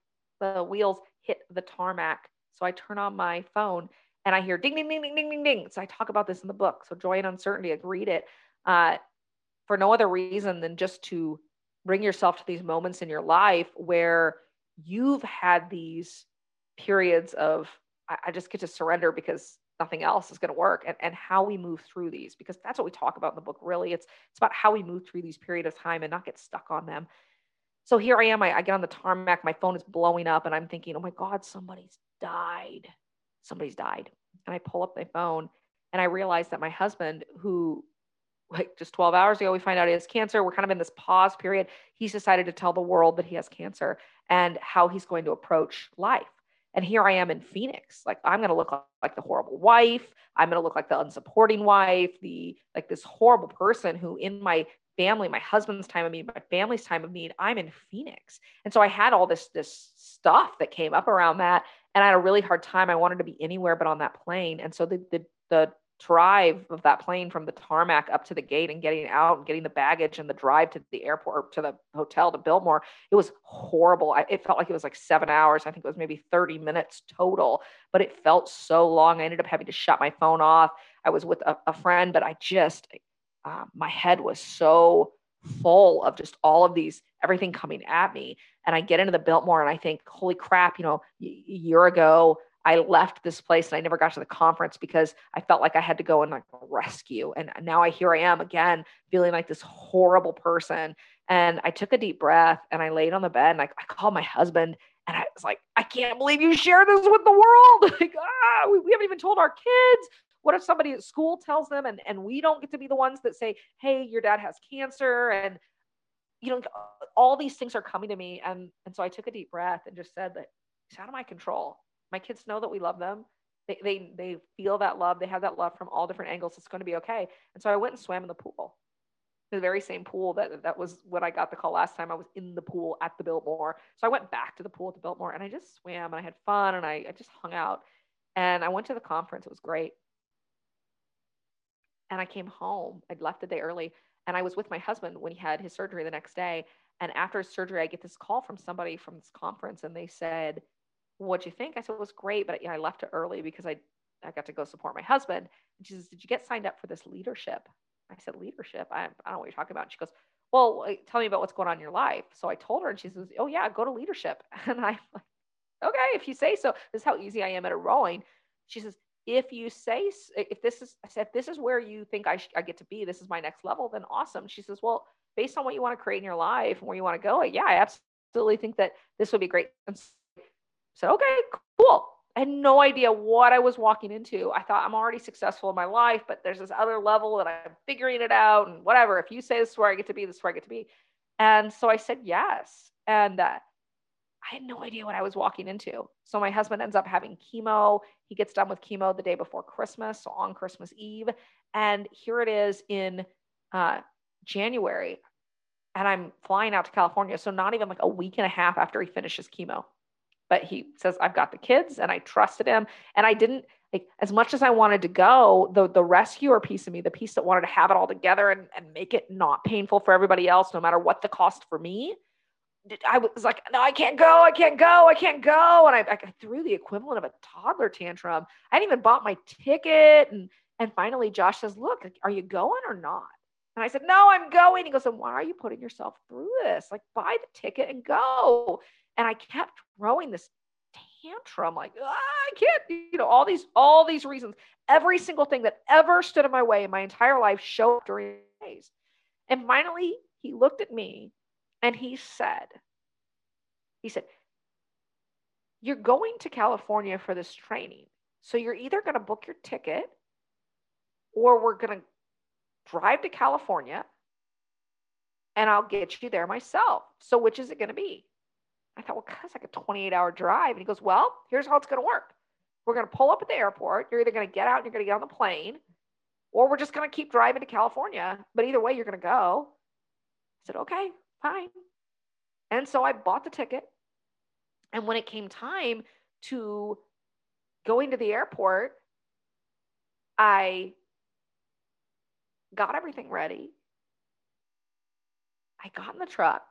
The wheels hit the tarmac. So I turn on my phone and I hear ding, ding, ding, ding, ding, ding, ding. So I talk about this in the book. So Joy in Uncertainty, I read it uh, for no other reason than just to bring yourself to these moments in your life where you've had these periods of, I just get to surrender because nothing else is going to work and, and how we move through these because that's what we talk about in the book really. It's it's about how we move through these period of time and not get stuck on them. So here i am I, I get on the tarmac my phone is blowing up and i'm thinking oh my god somebody's died. Somebody's died. And i pull up my phone and i realize that my husband who like just 12 hours ago we find out he has cancer we're kind of in this pause period he's decided to tell the world that he has cancer and how he's going to approach life and here I am in Phoenix. Like I'm going to look like the horrible wife. I'm going to look like the unsupporting wife, the like this horrible person who in my family, my husband's time of need, my family's time of need, I'm in Phoenix. And so I had all this this stuff that came up around that and I had a really hard time. I wanted to be anywhere but on that plane. And so the the the drive of that plane from the tarmac up to the gate and getting out and getting the baggage and the drive to the airport to the hotel to Biltmore, it was horrible. I, it felt like it was like seven hours. I think it was maybe 30 minutes total, but it felt so long. I ended up having to shut my phone off. I was with a, a friend, but I just, uh, my head was so full of just all of these, everything coming at me. And I get into the Biltmore and I think, holy crap, you know, a year ago, I left this place and I never got to the conference because I felt like I had to go and like rescue. And now I here I am again feeling like this horrible person. And I took a deep breath and I laid on the bed and I, I called my husband and I was like, I can't believe you share this with the world. like, ah, we, we haven't even told our kids. What if somebody at school tells them and, and we don't get to be the ones that say, hey, your dad has cancer and you know, all these things are coming to me. And, and so I took a deep breath and just said that it's out of my control my kids know that we love them. They, they, they feel that love. They have that love from all different angles. It's going to be okay. And so I went and swam in the pool, the very same pool that that was when I got the call last time. I was in the pool at the Biltmore. So I went back to the pool at the Biltmore and I just swam and I had fun and I, I just hung out. And I went to the conference. It was great. And I came home. I'd left the day early and I was with my husband when he had his surgery the next day. And after his surgery, I get this call from somebody from this conference and they said, what'd you think? I said, it was great, but you know, I left it early because I, I got to go support my husband. And she says, did you get signed up for this leadership? I said, leadership? I, I don't know what you're talking about. she goes, well, tell me about what's going on in your life. So I told her and she says, oh yeah, go to leadership. And I'm like, okay, if you say so, this is how easy I am at a rowing. She says, if you say, if this is, I said, this is where you think I, sh- I get to be, this is my next level, then awesome. She says, well, based on what you want to create in your life and where you want to go, yeah, I absolutely think that this would be great. And said, okay, cool. I had no idea what I was walking into. I thought I'm already successful in my life, but there's this other level that I'm figuring it out and whatever. If you say this is where I get to be, this is where I get to be. And so I said yes. And uh, I had no idea what I was walking into. So my husband ends up having chemo. He gets done with chemo the day before Christmas, so on Christmas Eve. And here it is in uh, January. And I'm flying out to California. So not even like a week and a half after he finishes chemo but he says i've got the kids and i trusted him and i didn't like as much as i wanted to go the the rescuer piece of me the piece that wanted to have it all together and, and make it not painful for everybody else no matter what the cost for me i was like no i can't go i can't go i can't go and i, I threw the equivalent of a toddler tantrum i hadn't even bought my ticket and and finally josh says look are you going or not and I said, No, I'm going. He goes, And why are you putting yourself through this? Like, buy the ticket and go. And I kept throwing this tantrum, like, ah, I can't, you know, all these, all these reasons. Every single thing that ever stood in my way in my entire life showed up during days. And finally, he looked at me and he said, he said, You're going to California for this training. So you're either going to book your ticket or we're going to drive to California and I'll get you there myself. So which is it going to be? I thought, well, that's like a 28 hour drive. And he goes, well, here's how it's going to work. We're going to pull up at the airport. You're either going to get out and you're going to get on the plane, or we're just going to keep driving to California. But either way, you're going to go. I said, okay, fine. And so I bought the ticket. And when it came time to going to the airport, I got everything ready. I got in the truck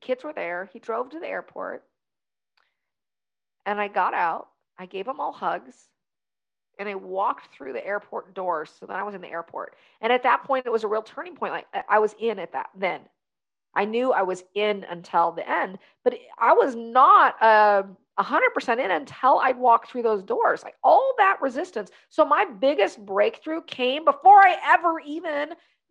kids were there. He drove to the airport. And I got out. I gave them all hugs. And I walked through the airport doors. So then I was in the airport. And at that point, it was a real turning point. Like I was in at that then. I knew I was in until the end, but I was not uh, 100% in until I'd walk through those doors. Like all that resistance. So my biggest breakthrough came before I ever even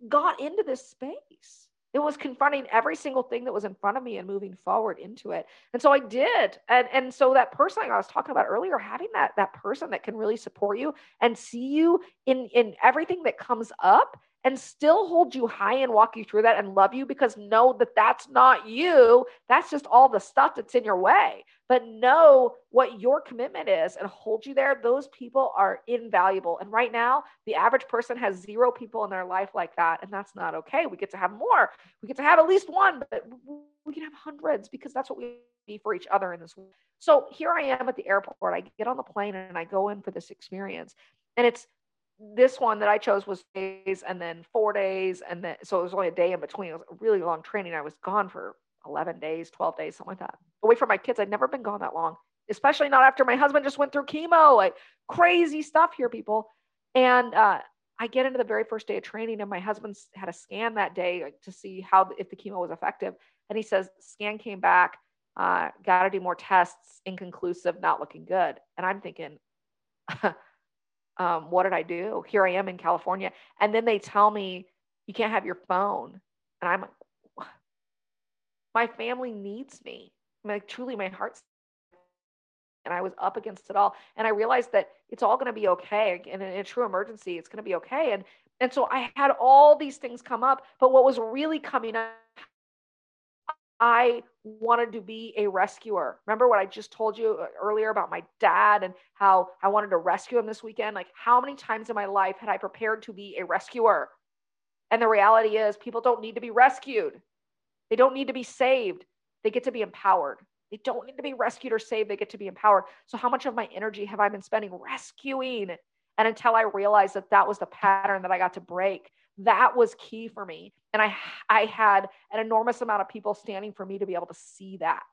got into this space. It was confronting every single thing that was in front of me and moving forward into it. And so I did. And and so that person like I was talking about earlier, having that that person that can really support you and see you in in everything that comes up and still hold you high and walk you through that and love you because know that that's not you. That's just all the stuff that's in your way. But know what your commitment is and hold you there. Those people are invaluable. And right now, the average person has zero people in their life like that. And that's not okay. We get to have more. We get to have at least one, but we can have hundreds because that's what we need for each other in this. World. So here I am at the airport. I get on the plane and I go in for this experience. And it's this one that I chose was days and then four days. And then, so it was only a day in between. It was a really long training. I was gone for 11 days, 12 days, something like that. Away from my kids. I'd never been gone that long, especially not after my husband just went through chemo, like crazy stuff here, people. And uh, I get into the very first day of training, and my husband had a scan that day like, to see how if the chemo was effective. And he says, scan came back, uh, got to do more tests, inconclusive, not looking good. And I'm thinking, um, what did I do? Here I am in California. And then they tell me, you can't have your phone. And I'm like, my family needs me. Like, truly, my heart's and I was up against it all. And I realized that it's all going to be okay. And in a true emergency, it's going to be okay. And and so I had all these things come up, but what was really coming up I wanted to be a rescuer. Remember what I just told you uh, earlier about my dad and how I wanted to rescue him this weekend? Like, how many times in my life had I prepared to be a rescuer? And the reality is, people don't need to be rescued, they don't need to be saved. They get to be empowered. They don't need to be rescued or saved, they get to be empowered. So, how much of my energy have I been spending rescuing? And until I realized that that was the pattern that I got to break, that was key for me and i i had an enormous amount of people standing for me to be able to see that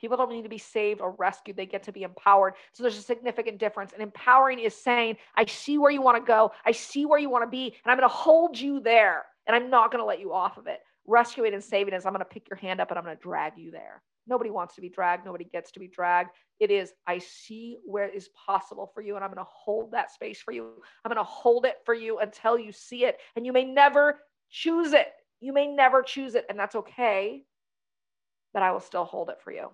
People don't need to be saved or rescued. They get to be empowered. So there's a significant difference. And empowering is saying, I see where you want to go. I see where you want to be. And I'm going to hold you there. And I'm not going to let you off of it. Rescuing and saving is I'm going to pick your hand up and I'm going to drag you there. Nobody wants to be dragged. Nobody gets to be dragged. It is, I see where it is possible for you, and I'm going to hold that space for you. I'm going to hold it for you until you see it. And you may never choose it. You may never choose it, and that's okay, but I will still hold it for you.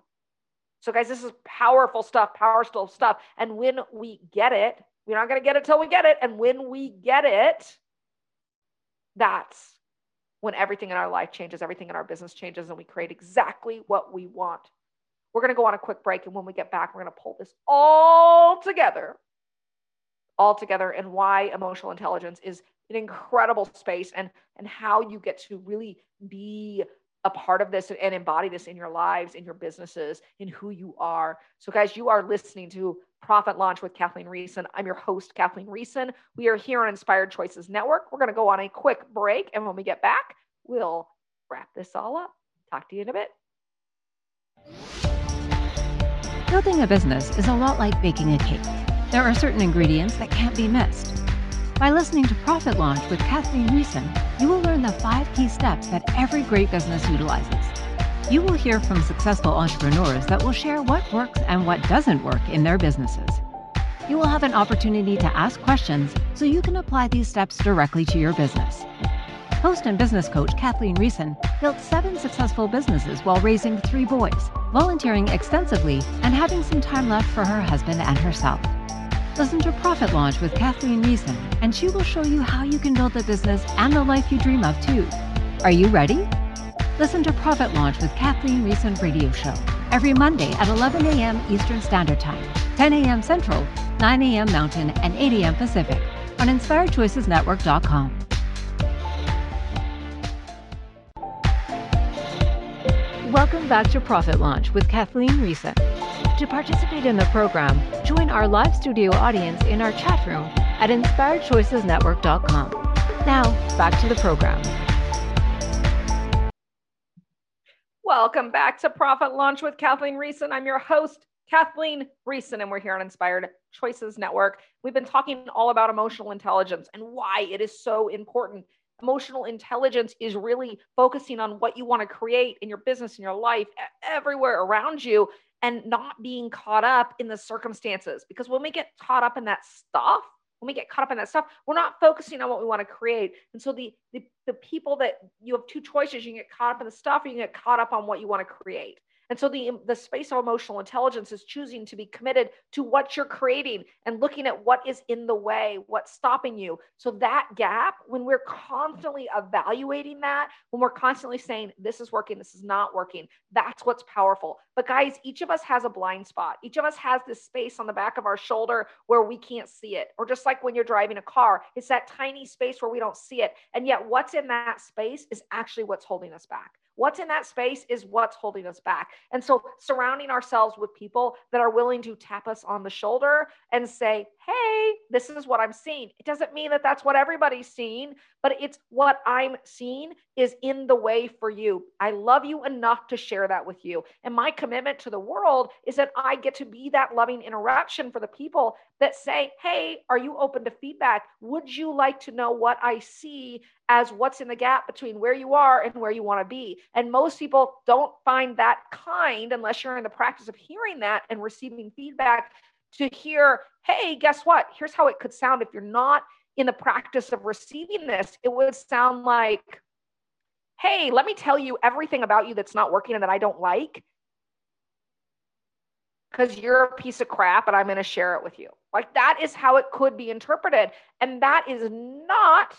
So, guys, this is powerful stuff, powerful stuff. And when we get it, we're not going to get it till we get it. And when we get it, that's when everything in our life changes, everything in our business changes, and we create exactly what we want. We're going to go on a quick break. And when we get back, we're going to pull this all together, all together, and why emotional intelligence is an incredible space and, and how you get to really be a part of this and embody this in your lives, in your businesses, in who you are. So, guys, you are listening to Profit Launch with Kathleen Riessen. I'm your host, Kathleen Riessen. We are here on Inspired Choices Network. We're going to go on a quick break. And when we get back, we'll wrap this all up. Talk to you in a bit. Building a business is a lot like baking a cake. There are certain ingredients that can't be missed. By listening to Profit Launch with Kathleen Riessen, you will learn the five key steps that every great business utilizes. You will hear from successful entrepreneurs that will share what works and what doesn't work in their businesses. You will have an opportunity to ask questions so you can apply these steps directly to your business. Host and business coach Kathleen Riessen built seven successful businesses while raising three boys, volunteering extensively, and having some time left for her husband and herself. Listen to Profit Launch with Kathleen Riessen, and she will show you how you can build the business and the life you dream of, too. Are you ready? Listen to Profit Launch with Kathleen Riessen radio show every Monday at 11 a.m. Eastern Standard Time, 10 a.m. Central, 9 a.m. Mountain, and 8 a.m. Pacific on InspiredChoicesNetwork.com. Welcome back to Profit Launch with Kathleen Riessen. To participate in the program, join our live studio audience in our chat room at inspiredchoicesnetwork.com. Now, back to the program. Welcome back to Profit Launch with Kathleen Riessen. I'm your host, Kathleen Riessen, and we're here on Inspired Choices Network. We've been talking all about emotional intelligence and why it is so important. Emotional intelligence is really focusing on what you want to create in your business, in your life, everywhere around you and not being caught up in the circumstances. Because when we get caught up in that stuff, when we get caught up in that stuff, we're not focusing on what we want to create. And so the, the, the people that you have two choices, you can get caught up in the stuff or you can get caught up on what you want to create. And so the, the space of emotional intelligence is choosing to be committed to what you're creating and looking at what is in the way, what's stopping you. So that gap, when we're constantly evaluating that, when we're constantly saying, this is working, this is not working, that's what's powerful. But guys, each of us has a blind spot. Each of us has this space on the back of our shoulder where we can't see it. Or just like when you're driving a car, it's that tiny space where we don't see it. And yet what's in that space is actually what's holding us back. What's in that space is what's holding us back. And so surrounding ourselves with people that are willing to tap us on the shoulder and say, hey, this is what I'm seeing. It doesn't mean that that's what everybody's seeing, but it's what I'm seeing is in the way for you. I love you enough to share that with you. And my commitment to the world is that I get to be that loving interruption for the people that say, hey, are you open to feedback? Would you like to know what I see as what's in the gap between where you are and where you want to be? And most people don't find that kind unless you're in the practice of hearing that and receiving feedback to hear, hey, guess what? Here's how it could sound if you're not in the practice of receiving this. It would sound like, hey, let me tell you everything about you that's not working and that I don't like because you're a piece of crap and I'm going to share it with you. Like that is how it could be interpreted. And that is not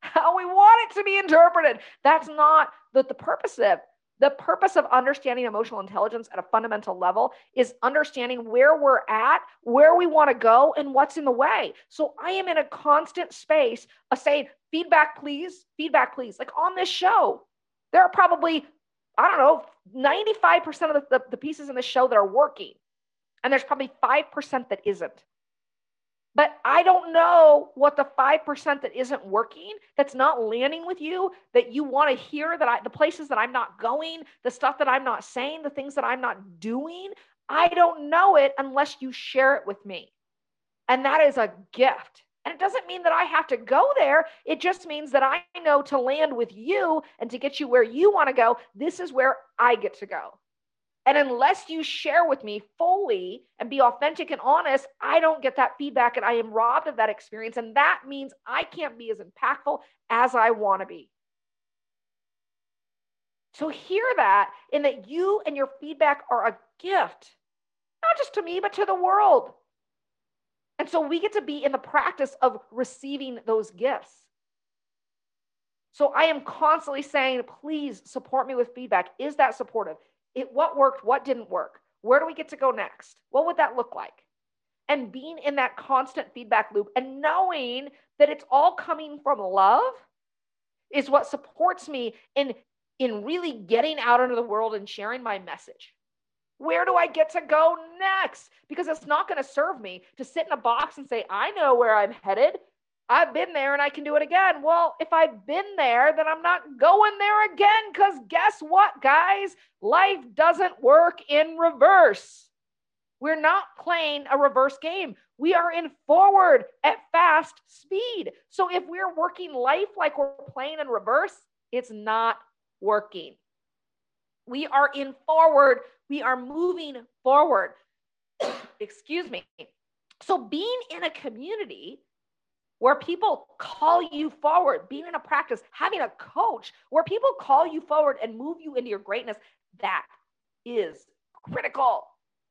how we want it to be interpreted. That's not the, the purpose of the purpose of understanding emotional intelligence at a fundamental level is understanding where we're at, where we want to go, and what's in the way. So I am in a constant space of saying, feedback, please, feedback, please. Like on this show, there are probably, I don't know, 95% of the, the, the pieces in the show that are working. And there's probably 5% that isn't. But I don't know what the 5% that isn't working, that's not landing with you, that you want to hear, that I, the places that I'm not going, the stuff that I'm not saying, the things that I'm not doing. I don't know it unless you share it with me. And that is a gift. And it doesn't mean that I have to go there. It just means that I know to land with you and to get you where you want to go, this is where I get to go. And unless you share with me fully and be authentic and honest, I don't get that feedback and I am robbed of that experience. And that means I can't be as impactful as I want to be. So hear that in that you and your feedback are a gift, not just to me, but to the world. And so we get to be in the practice of receiving those gifts. So I am constantly saying, please support me with feedback. Is that supportive? It, what worked, what didn't work, where do we get to go next? What would that look like? And being in that constant feedback loop and knowing that it's all coming from love is what supports me in, in really getting out into the world and sharing my message. Where do I get to go next? Because it's not going to serve me to sit in a box and say, I know where I'm headed. I've been there and I can do it again. Well, if I've been there, then I'm not going there again because guess what, guys? Life doesn't work in reverse. We're not playing a reverse game. We are in forward at fast speed. So if we're working life like we're playing in reverse, it's not working. We are in forward. We are moving forward. Excuse me. So being in a community where people call you forward, being in a practice, having a coach where people call you forward and move you into your greatness, that is critical.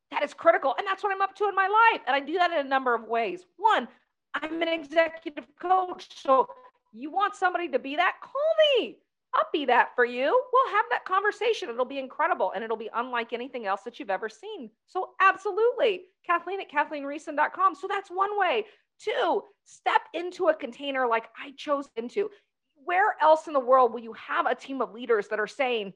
That is critical. And that's what I'm up to in my life. And I do that in a number of ways. One, I'm an executive coach. So you want somebody to be that? Call me. I'll be that for you. We'll have that conversation. It'll be incredible and it'll be unlike anything else that you've ever seen. So, absolutely. Kathleen at KathleenRiessen.com. So, that's one way. Two, step into a container like I chose into. Where else in the world will you have a team of leaders that are saying,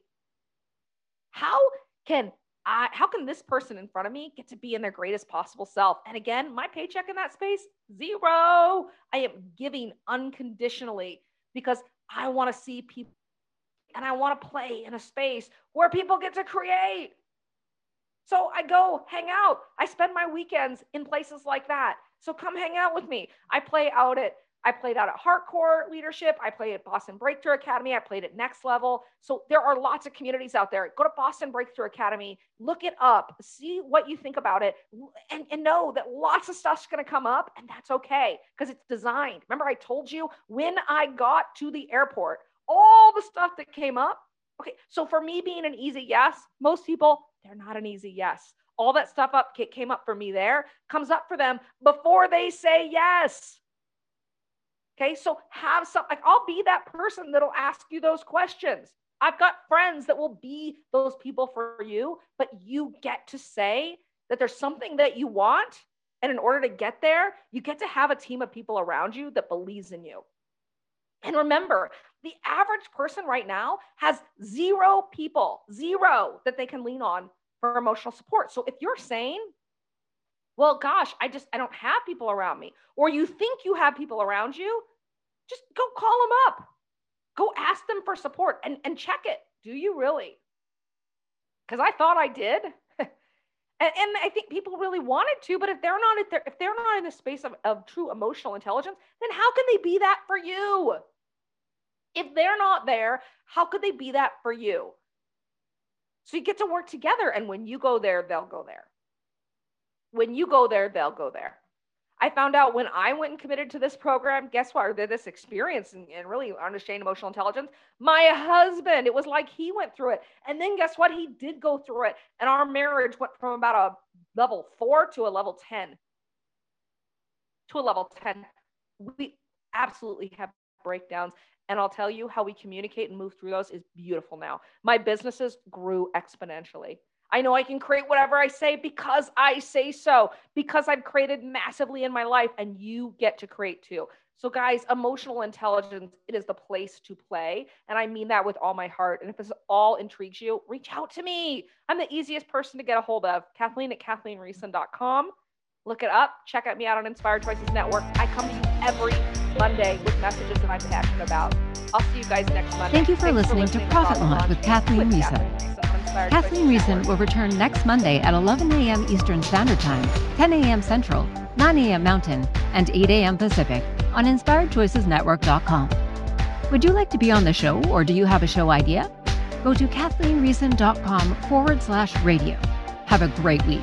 how can I, how can this person in front of me get to be in their greatest possible self? And again, my paycheck in that space, zero. I am giving unconditionally because I want to see people and I want to play in a space where people get to create. So I go hang out. I spend my weekends in places like that. So come hang out with me. I play out at I played out at Hardcore Leadership. I played at Boston Breakthrough Academy. I played at Next Level. So there are lots of communities out there. Go to Boston Breakthrough Academy, look it up, see what you think about it, and, and know that lots of stuff's going to come up, and that's okay because it's designed. Remember, I told you when I got to the airport, all the stuff that came up. Okay, so for me being an easy yes, most people, they're not an easy yes all that stuff up came up for me there comes up for them before they say yes. Okay so have some like i'll be that person that'll ask you those questions. I've got friends that will be those people for you but you get to say that there's something that you want and in order to get there you get to have a team of people around you that believes in you. And remember the average person right now has zero people zero that they can lean on for emotional support. So if you're saying, well, gosh, I just, I don't have people around me, or you think you have people around you, just go call them up. Go ask them for support and, and check it. Do you really? Because I thought I did. and, and I think people really wanted to, but if they're not at if they're not in the space of, of true emotional intelligence, then how can they be that for you? If they're not there, how could they be that for you? So you get to work together. And when you go there, they'll go there. When you go there, they'll go there. I found out when I went and committed to this program, guess what? Or this experience and, and really understand emotional intelligence? My husband, it was like he went through it. And then guess what? He did go through it. And our marriage went from about a level four to a level 10. To a level 10. We absolutely have breakdowns. And I'll tell you how we communicate and move through those is beautiful now. My businesses grew exponentially. I know I can create whatever I say because I say so, because I've created massively in my life, and you get to create too. So, guys, emotional intelligence, it is the place to play. And I mean that with all my heart. And if this all intrigues you, reach out to me. I'm the easiest person to get a hold of. Kathleen at KathleenRiessen.com. Look it up. Check out me out on Inspired Choices Network. I come to you every Monday with messages that I'm passionate about. I'll see you guys next Monday. Thank you for, listening, to Profit Launch with Kathleen Riessen. Kathleen Riessen will return next Monday at 11 a.m. Eastern Standard Time, 10 a.m. Central, 9 a.m. Mountain, and 8 a.m. Pacific on InspiredChoicesNetwork.com. Would you like to be on the show or do you have a show idea? Go to KathleenRiessen.com forward slash radio. Have a great week.